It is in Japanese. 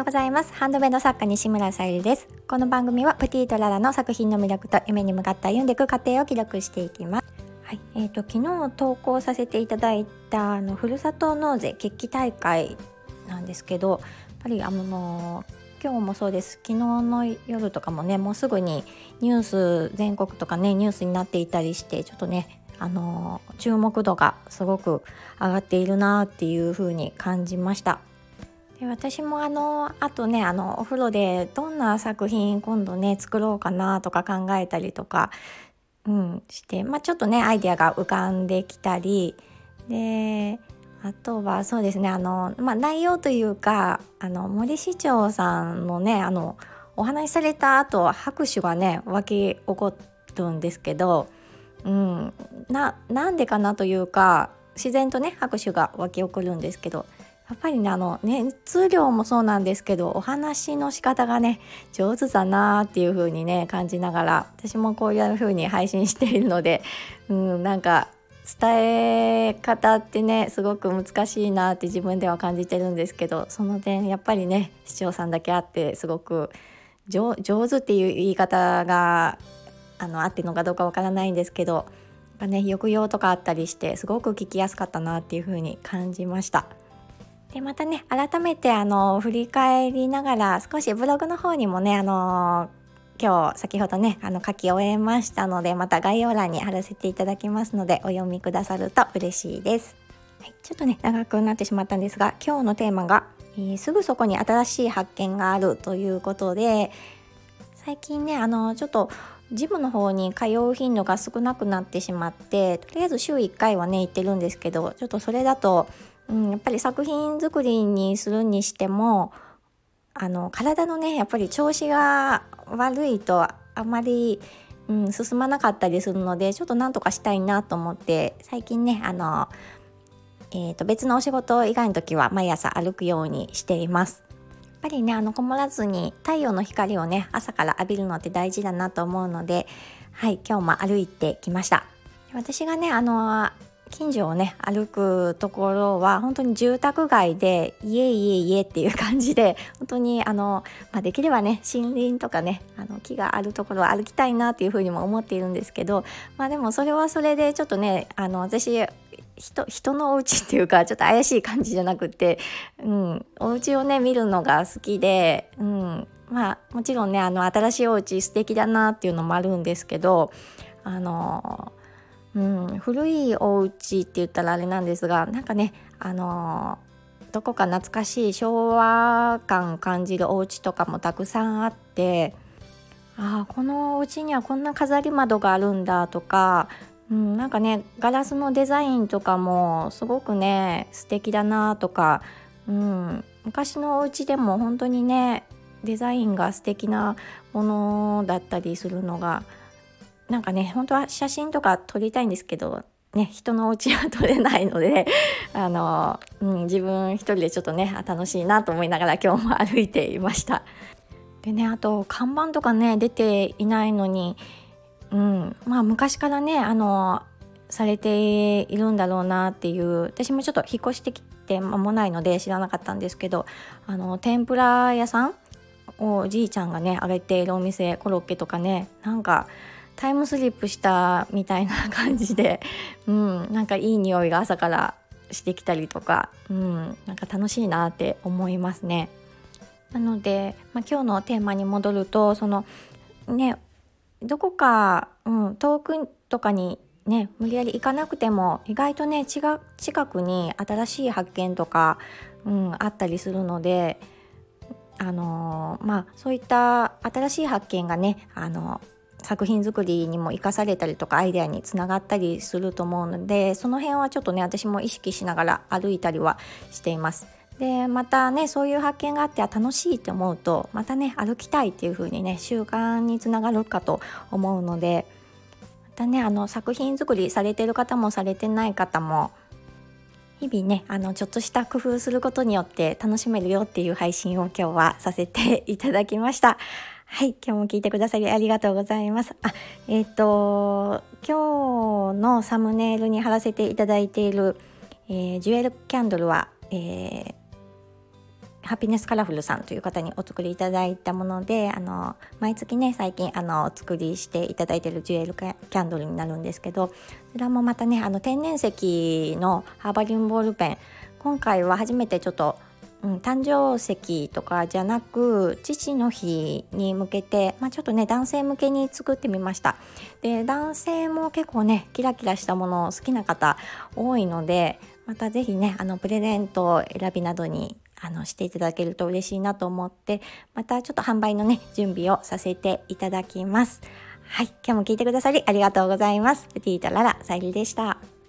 ようございます。ハンドメイド作家西村さゆりです。この番組はプティートララの作品の魅力と夢に向かって歩んでいく過程を記録していきます。はい、えーと、昨日投稿させていただいたあのふるさと納税決起大会なんですけどやっぱりあの今日もそうです。昨日の夜とかもねもうすぐにニュース全国とかねニュースになっていたりしてちょっとねあの注目度がすごく上がっているなっていう風に感じました。で私もあのあとねあのお風呂でどんな作品今度ね作ろうかなとか考えたりとか、うん、して、まあ、ちょっとねアイデアが浮かんできたりであとはそうですねあの、まあ、内容というかあの森市長さんのねあのお話しされた後拍手がね湧き起こるんですけど、うん、ななんでかなというか自然とね拍手が湧き起こるんですけどやっぱりねあの熱量もそうなんですけどお話の仕方がね上手だなっていう風にね感じながら私もこういう風に配信しているので、うん、なんか伝え方ってねすごく難しいなって自分では感じてるんですけどその点やっぱりね市長さんだけあってすごく上手っていう言い方があの合ってるのかどうかわからないんですけどやっぱね抑揚とかあったりしてすごく聞きやすかったなっていう風に感じました。でまたね改めてあの振り返りながら少しブログの方にもねあの今日先ほどねあの書き終えましたのでまた概要欄に貼らせていただきますのでお読みくださると嬉しいです。はい、ちょっとね長くなってしまったんですが今日のテーマが、えー、すぐそこに新しい発見があるということで最近ねあのちょっとジムの方に通う頻度が少なくなってしまってとりあえず週1回はね行ってるんですけどちょっとそれだとうん、やっぱり作品作りにするにしてもあの体のねやっぱり調子が悪いとあまり、うん、進まなかったりするのでちょっとなんとかしたいなと思って最近ねあの、えー、と別のお仕事以外の時は毎朝歩くようにしています。やっぱりねあのこもらずに太陽の光をね朝から浴びるのって大事だなと思うのではい今日も歩いてきました。私がねあの近所をね歩くところは本当に住宅街で家家家っていう感じで本当にあの、まあ、できればね森林とかねあの木があるところを歩きたいなっていうふうにも思っているんですけどまあでもそれはそれでちょっとねあの私人人のお家っていうか ちょっと怪しい感じじゃなくて、うん、お家をね見るのが好きで、うん、まあもちろんねあの新しいお家素敵だなっていうのもあるんですけどあのうん、古いお家って言ったらあれなんですがなんかねあの、どこか懐かしい昭和感感じるお家とかもたくさんあってああこのお家にはこんな飾り窓があるんだとか、うん、なんかねガラスのデザインとかもすごくね素敵だなとか、うん、昔のお家でも本当にねデザインが素敵なものだったりするのがなんかね本当は写真とか撮りたいんですけどね人のお家は撮れないので あの、うん、自分一人でちょっとね楽しいなと思いながら今日も歩いていました。でねあと看板とかね出ていないのに、うん、まあ昔からねあのされているんだろうなっていう私もちょっと引っ越してきて間もないので知らなかったんですけどあの天ぷら屋さんをおじいちゃんがねあげているお店コロッケとかねなんかタイムスリップしたみたいな感じで、うん、なんかいい匂いが朝からしてきたりとか、うん、なんか楽しいなって思いますね。なので、まあ、今日のテーマに戻るとそのねどこか、うん、遠くとかにね無理やり行かなくても意外とね近くに新しい発見とか、うん、あったりするのであのー、まあそういった新しい発見がねあの作品作りにも生かされたりとかアイデアにつながったりすると思うのでその辺はちょっとね私も意識しながら歩いたりはしています。でまたねそういう発見があって楽しいって思うとまたね歩きたいっていう風にね習慣につながるかと思うのでまたねあの作品作りされてる方もされてない方も日々ねあのちょっとした工夫することによって楽しめるよっていう配信を今日はさせていただきました。はい、今日も聞いてくださりありがとうございます。あ、えっ、ー、と、今日のサムネイルに貼らせていただいている、えー、ジュエルキャンドルは、えー、ハピネスカラフルさんという方にお作りいただいたものであの毎月ね最近あのお作りしていただいてるジュエルキャンドルになるんですけどそちらもまたねあの天然石のハーバリンボールペン。今回は初めてちょっとうん、誕生石とかじゃなく父の日に向けて、まあ、ちょっとね男性向けに作ってみました。で男性も結構ねキラキラしたもの好きな方多いのでまた是非ねあのプレゼント選びなどにあのしていただけると嬉しいなと思ってまたちょっと販売のね準備をさせていただきます。はい。今日も聞いてくださりありがとうございます。プティとララさゆりでした。